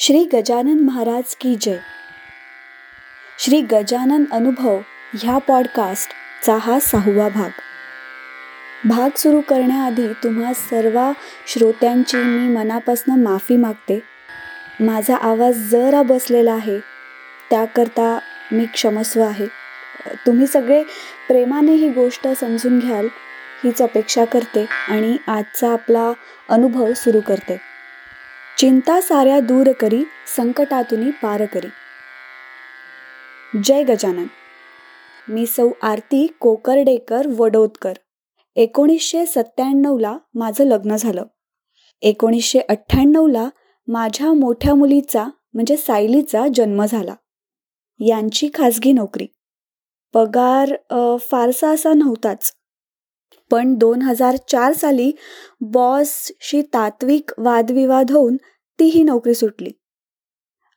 श्री गजानन महाराज की जय. श्री गजानन अनुभव ह्या पॉडकास्टचा हा सहावा भाग. भाग सुरू करण्याआधी तुम्हा सर्व श्रोत्यांची मी मनापासून माफी मागते. माझा आवाज जरा बसलेला आहे त्याकरता मी क्षमस्व आहे. तुम्ही सगळे प्रेमाने ही गोष्ट समजून घ्याल हीच अपेक्षा करते आणि आजचा आपला अनुभव सुरू करते. चिंता साऱ्या दूर करी संकटातून पार करी. जय गजानन. मी सौ आरती कोकरडेकर वडोदकर. एकोणीसशे सत्त्याण्णवला माझं लग्न झालं. एकोणीसशे अठ्ठ्याण्णवला माझ्या मोठ्या मुलीचा म्हणजे सायलीचा जन्म झाला. यांची खाजगी नोकरी. पगार फारसा असा नव्हताच. पण दोन हजार चार साली बॉसशी तात्विक वादविवाद होऊन तीही नोकरी सुटली.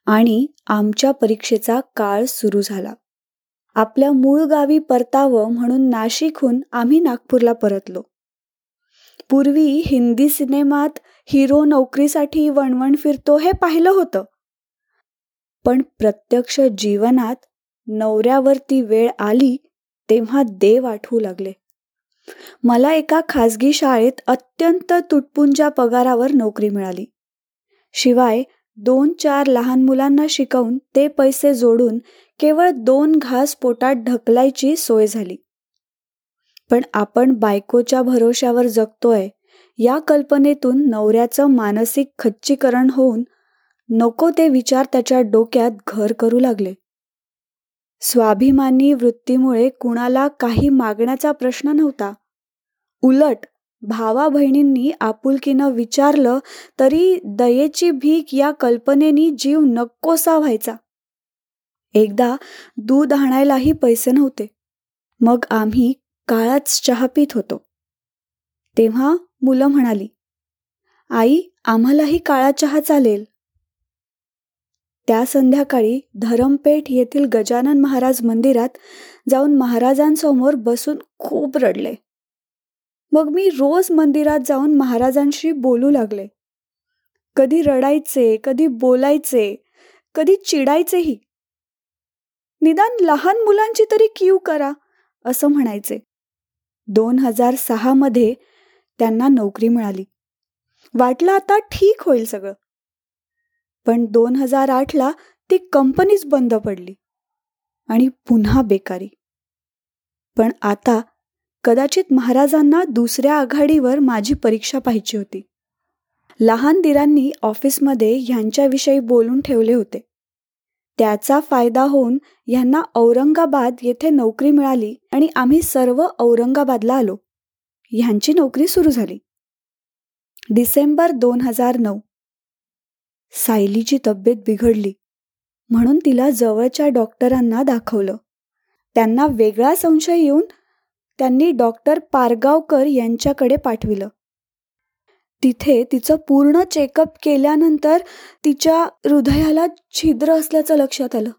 आणि आमच्या परीक्षेचा काळ सुरू झाला. आपल्या मूळ गावी परतावं म्हणून नाशिकहून आम्ही नागपूरला परतलो. पूर्वी हिंदी सिनेमात हिरो नोकरीसाठी वणवण फिरतो हे पाहिलं होतं. पण प्रत्यक्ष जीवनात नवऱ्यावरती वेळ आली तेव्हा देव आठवू लागले. मला एका खाजगी शाळेत अत्यंत तुटपुंजा पगारावर नोकरी मिळाली. शिवाय दोन चार लहान मुलांना शिकवून ते पैसे जोडून केवळ दोन घास पोटात ढकलायची सोय झाली. पण आपण बायकोच्या भरोश्यावर जगतोय या कल्पनेतून नवऱ्याचं मानसिक खच्चीकरण होऊन नको ते विचार त्याच्या डोक्यात घर करू लागले. स्वाभिमानी वृत्तीमुळे कुणाला काही मागण्याचा प्रश्न नव्हता. उलट भावा बहिणींनी आपुलकीनं विचारलं तरी दयेची भीक या कल्पनेनी जीव नकोसा व्हायचा. एकदा दूध आणायलाही पैसे नव्हते. मग आम्ही काळाच चहा पित होतो. तेव्हा मुलं म्हणाली आई आम्हालाही काळा चहा चालेल. त्या संध्याकाळी धरमपेठ येथील गजानन महाराज मंदिरात जाऊन महाराजांसमोर बसून खूप रडले. मग मी रोज मंदिरात जाऊन महाराजांशी बोलू लागले. कधी रडायचे कधी बोलायचे कधी चिडायचेही. निदान लहान मुलांची तरी कीव करा असं म्हणायचे. दोन हजार सहा मध्ये त्यांना नोकरी मिळाली. वाटलं आता ठीक होईल सगळं. पण दोन हजार आठला ती कंपनीच बंद पडली. आणि पुन्हा बेकारी. पण आता कदाचित महाराजांना दुसऱ्या आघाडीवर माझी परीक्षा पाहिजे होती. लहान दिरांनी ऑफिसमध्ये ह्यांच्याविषयी बोलून ठेवले होते. त्याचा फायदा होऊन यांना औरंगाबाद येथे नोकरी मिळाली आणि आम्ही सर्व औरंगाबादला आलो. ह्यांची नोकरी सुरू झाली. डिसेंबर दोन हजार नऊ. सायलीची तब्येत बिघडली म्हणून तिला जवळच्या डॉक्टरांना दाखवलं. त्यांना वेगळा संशय येऊन त्यांनी डॉक्टर पारगावकर यांच्याकडे पाठविलं. तिथे तिचं पूर्ण चेकअप केल्यानंतर तिच्या हृदयाला छिद्र असल्याचं लक्षात आलं.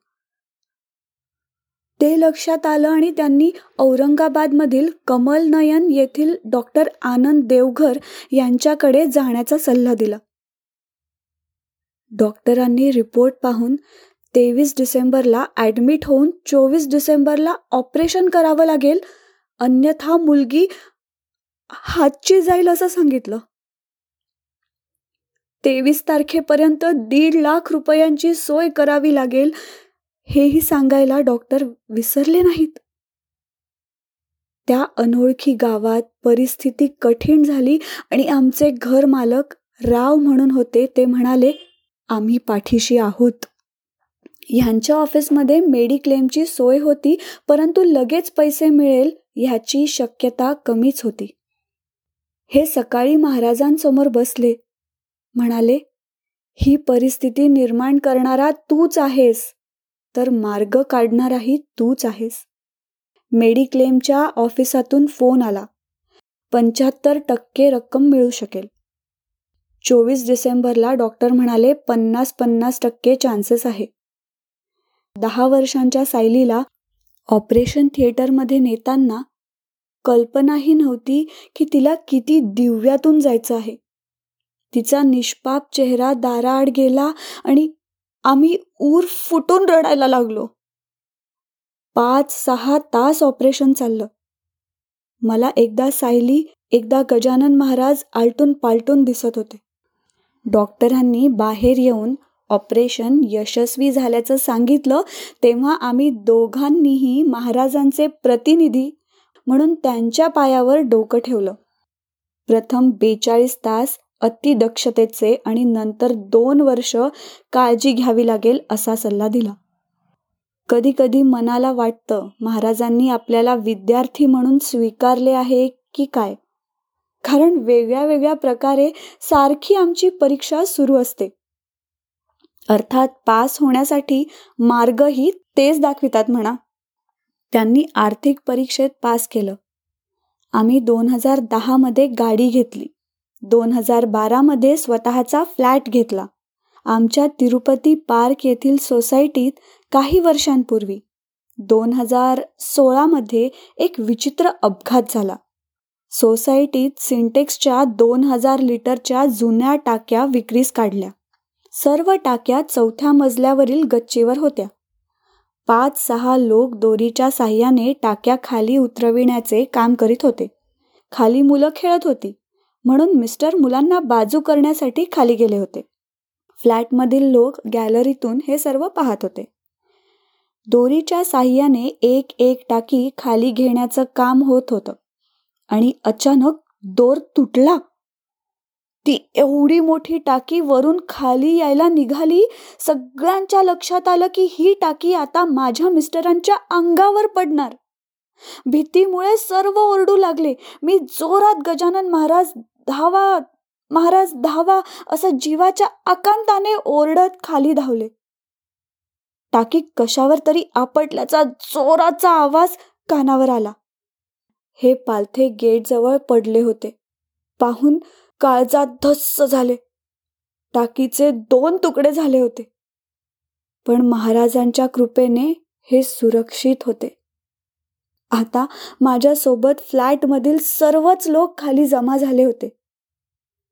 ते लक्षात आलं आणि त्यांनी औरंगाबादमधील कमल नयन येथील डॉक्टर आनंद देवघर यांच्याकडे जाण्याचा सल्ला दिला. डॉक्टरांनी रिपोर्ट पाहून तेवीस डिसेंबरला ऍडमिट होऊन चोवीस डिसेंबरला ऑपरेशन करावं लागेल अन्यथा मुलगी हातची जाईल असं सांगितलं. तेवीस तारखेपर्यंत दीड लाख रुपयांची सोय करावी लागेल हेही सांगायला डॉक्टर विसरले नाहीत. त्या अनोळखी गावात परिस्थिती कठीण झाली आणि आमचे घर मालक राव म्हणून होते ते म्हणाले आम्ही पाठीशी आहोत. ह्यांच्या ऑफिसमध्ये मेडिक्लेमची सोय होती परंतु लगेच पैसे मिळेल ह्याची शक्यता कमीच होती. हे सकाळी महाराजांसमोर बसले. म्हणाले ही परिस्थिती निर्माण करणारा तूच आहेस. तर मार्ग काढणाराही तूच आहेस. मेडिक्लेमच्या ऑफिसातून फोन आला. पंच्याहत्तर टक्के रक्कम मिळू शकेल. चोवीस डिसेंबरला डॉक्टर म्हणाले पन्नास पन्नास टक्के चान्सेस आहे. दहा वर्षांच्या सायलीला ऑपरेशन थिएटरमध्ये नेताना कल्पनाही नव्हती की तिला किती दिव्यातून जायचं आहे. तिचा निष्पाप चेहरा दाराआड गेला आणि आम्ही ऊर फुटून रडायला लागलो. पाच सहा तास ऑपरेशन चाललं. मला एकदा सायली एकदा गजानन महाराज आलटून पालटून दिसत होते. डॉक्टरांनी बाहेर येऊन ऑपरेशन यशस्वी झाल्याचं सांगितलं तेव्हा आम्ही दोघांनीही महाराजांचे प्रतिनिधी म्हणून त्यांच्या पायावर डोकं ठेवलं. प्रथम बेचाळीस तास अतिदक्षतेचे आणि नंतर दोन वर्ष काळजी घ्यावी लागेल असा सल्ला दिला. कधी कधी मनाला वाटतं महाराजांनी आपल्याला विद्यार्थी म्हणून स्वीकारले आहे की काय? कारण वेगळ्या वेगळ्या प्रकारे सारखी आमची परीक्षा सुरू असते. अर्थात पास होण्यासाठी मार्गही तेच दाखवितात म्हणा. त्यांनी आर्थिक परीक्षेत पास केलं. आम्ही दोन हजार दहामध्ये गाडी घेतली. दोन हजार बारामध्ये स्वतःचा फ्लॅट घेतला. आमच्या तिरुपती पार्क येथील सोसायटीत काही वर्षांपूर्वी दोन हजार सोळामध्ये एक विचित्र अपघात झाला. सोसायटीत सिंटेक्सच्या दोन हजार लिटरच्या जुन्या टाक्या विक्रीस काढल्या. सर्व टाक्या चौथ्या मजल्यावरील गच्चीवर होत्या. पाच सहा लोक दोरीच्या साह्याने टाक्या खाली उतरविण्याचे काम करीत होते. खाली मुलं खेळत होती म्हणून मिस्टर मुलांना बाजू करण्यासाठी खाली गेले होते. फ्लॅटमधील लोक गॅलरीतून हे सर्व पाहत होते. दोरीच्या साह्याने एक एक टाकी खाली घेण्याचं काम होत होतं आणि अचानक दोर तुटला. ती एवढी मोठी टाकी वरून खाली यायला निघाली सगळ्यांच्या लक्षात आलं की ही टाकी आता माझ्या मिस्टरांच्या अंगावर पडणार. भीतीमुळे सर्व ओरडू लागले. मी जोरात गजानन महाराज धावा महाराज धावा असं जीवाच्या आकांताने ओरडत खाली धावले. टाकी कशावर तरी आपटल्याचा जोराचा आवाज कानावर आला. हे पालथे गेटजवळ पडले होते. पाहून काळजात धस्स झाले. टाकीचे दोन तुकडे झाले होते. पण महाराजांच्या कृपेने हे सुरक्षित होते. आता माझ्यासोबत फ्लॅटमधील सर्वच लोक खाली जमा झाले होते.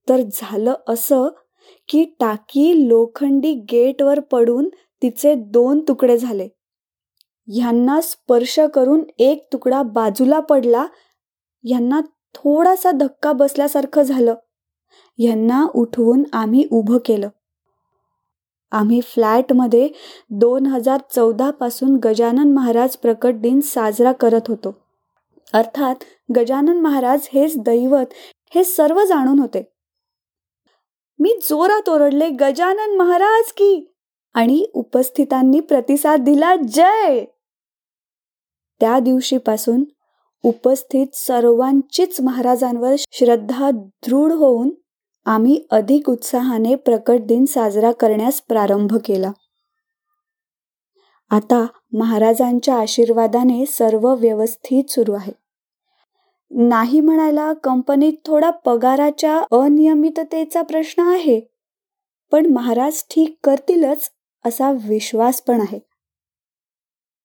तर झालं असं की टाकी लोखंडी गेटवर पडून तिचे दोन तुकडे झाले. ह्यांना स्पर्श करून एक तुकडा बाजूला पडला. यांना थोडासा धक्का बसल्यासारखं झालं. यांना उठवून आम्ही उभं केलं. आम्ही फ्लॅटमध्ये दोन हजार चौदा पासून गजानन महाराज प्रकट दिन साजरा करत होतो. अर्थात गजानन महाराज हेच दैवत हे सर्व जाणून होते. मी जोरात ओरडले गजानन महाराज की! आणि उपस्थितांनी प्रतिसाद दिला जय! त्या दिवशीपासून उपस्थित सर्वांचीच महाराजांवर श्रद्धा दृढ होऊन आम्ही अधिक उत्साहाने प्रकट दिन साजरा करण्यास प्रारंभ केला. आता महाराजांच्या आशीर्वादाने सर्व व्यवस्थित सुरू आहे. नाही म्हणायला कंपनीत थोडा पगाराच्या अनियमिततेचा प्रश्न आहे पण महाराज ठीक करतीलच असा विश्वास पण आहे.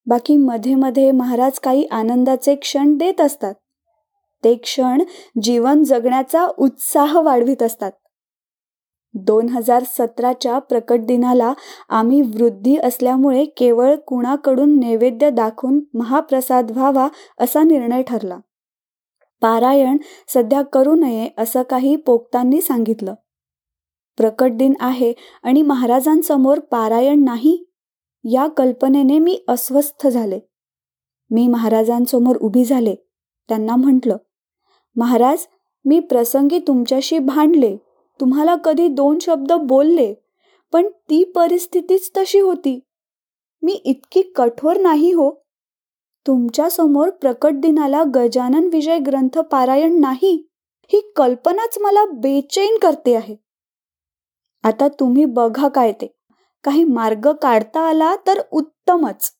बाकी मध्ये मध्ये महाराज काही आनंदाचे क्षण देत असतात. ते क्षण जीवन जगण्याचा उत्साह वाढवित असतात. दोन हजार सतराच्या प्रकट दिनाला आम्ही वृद्धी असल्यामुळे केवळ कुणाकडून नैवेद्य दाखवून महाप्रसाद व्हावा असा निर्णय ठरला. पारायण सध्या करू नये असं काही पोक्तांनी सांगितलं. प्रकट दिन आहे आणि महाराजांसमोर पारायण नाही या कल्पनेने मी अस्वस्थ झाले. मी महाराजांसमोर उभी झाले. त्यांना म्हटलं महाराज मी प्रसंगी तुमच्याशी भांडले. तुम्हाला कधी दोन शब्द बोलले पण ती परिस्थितीच तशी होती. मी इतकी कठोर नाही हो. तुमच्यासमोर प्रकट दिनाला गजानन विजय ग्रंथ पारायण नाही ही कल्पनाच मला बेचैन करते आहे. आता तुम्ही बघा काय ते. काही मार्ग काढता आला तर उत्तमच.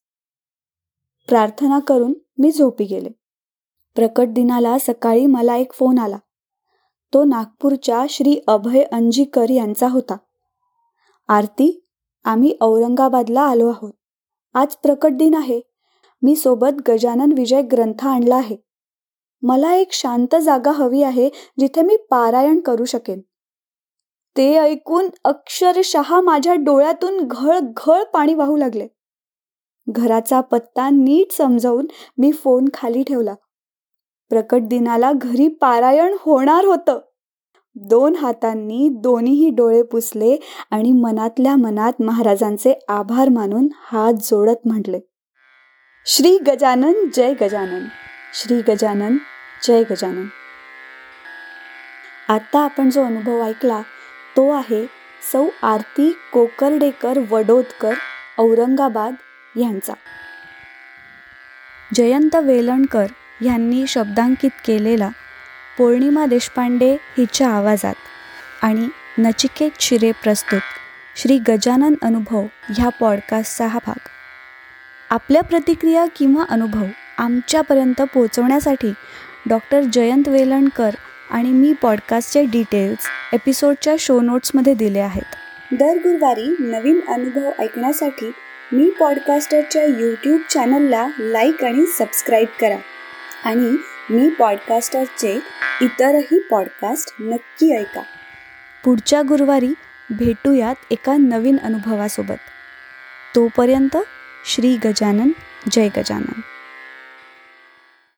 प्रार्थना करून मी झोपी गेले. प्रकट दिनाला सकाळी मला एक फोन आला. तो नागपूरच्या श्री अभय अंजीकर यांचा होता. आरती आम्ही औरंगाबादला आलो आहोत. आज प्रकट दिन आहे. मी सोबत गजानन विजय ग्रंथ आणला आहे. मला एक शांत जागा हवी आहे जिथे मी पारायण करू शकेन. ते ऐकून अक्षरशः माझ्या डोळ्यातून घळ घळ पाणी वाहू लागले. घराचा पत्ता नीट समजावून मी फोन खाली ठेवला. प्रकट दिनाला घरी पारायण होणार होतं. दोन हातांनी दोन्हीही डोळे पुसले आणि मनातल्या मनात महाराजांचे आभार मानून हात जोडत म्हटले. श्री गजानन जय गजानन. श्री गजानन जय गजानन. आता आपण जो अनुभव ऐकला तो आहे सौ आरती कोकर्डेकर वडोदकर औरंगाबाद यांचा. जयंत वेलणकर ह्यांनी शब्दांकित केलेला पौर्णिमा देशपांडे हिच्या आवाजात आणि नचिकेत शिरे प्रस्तुत श्री गजानन अनुभव ह्या पॉडकास्टचा हा भाग. आपल्या प्रतिक्रिया किंवा अनुभव आमच्यापर्यंत पोहोचवण्यासाठी डॉक्टर जयंत वेलणकर आणि मी पॉडकास्टचे डिटेल्स एपिसोडच्या शो नोट्समध्ये दिले आहेत. दर गुरुवारी नवीन अनुभव ऐकण्यासाठी मी पॉडकास्टरच्या यूट्यूब चॅनलला लाईक आणि सबस्क्राईब करा. आणि मी पॉडकास्टरचे इतरही पॉडकास्ट नक्की ऐका. पुढच्या गुरुवारी भेटूयात एका नवीन अनुभवासोबत. तोपर्यंत श्री गजानन जय गजानन.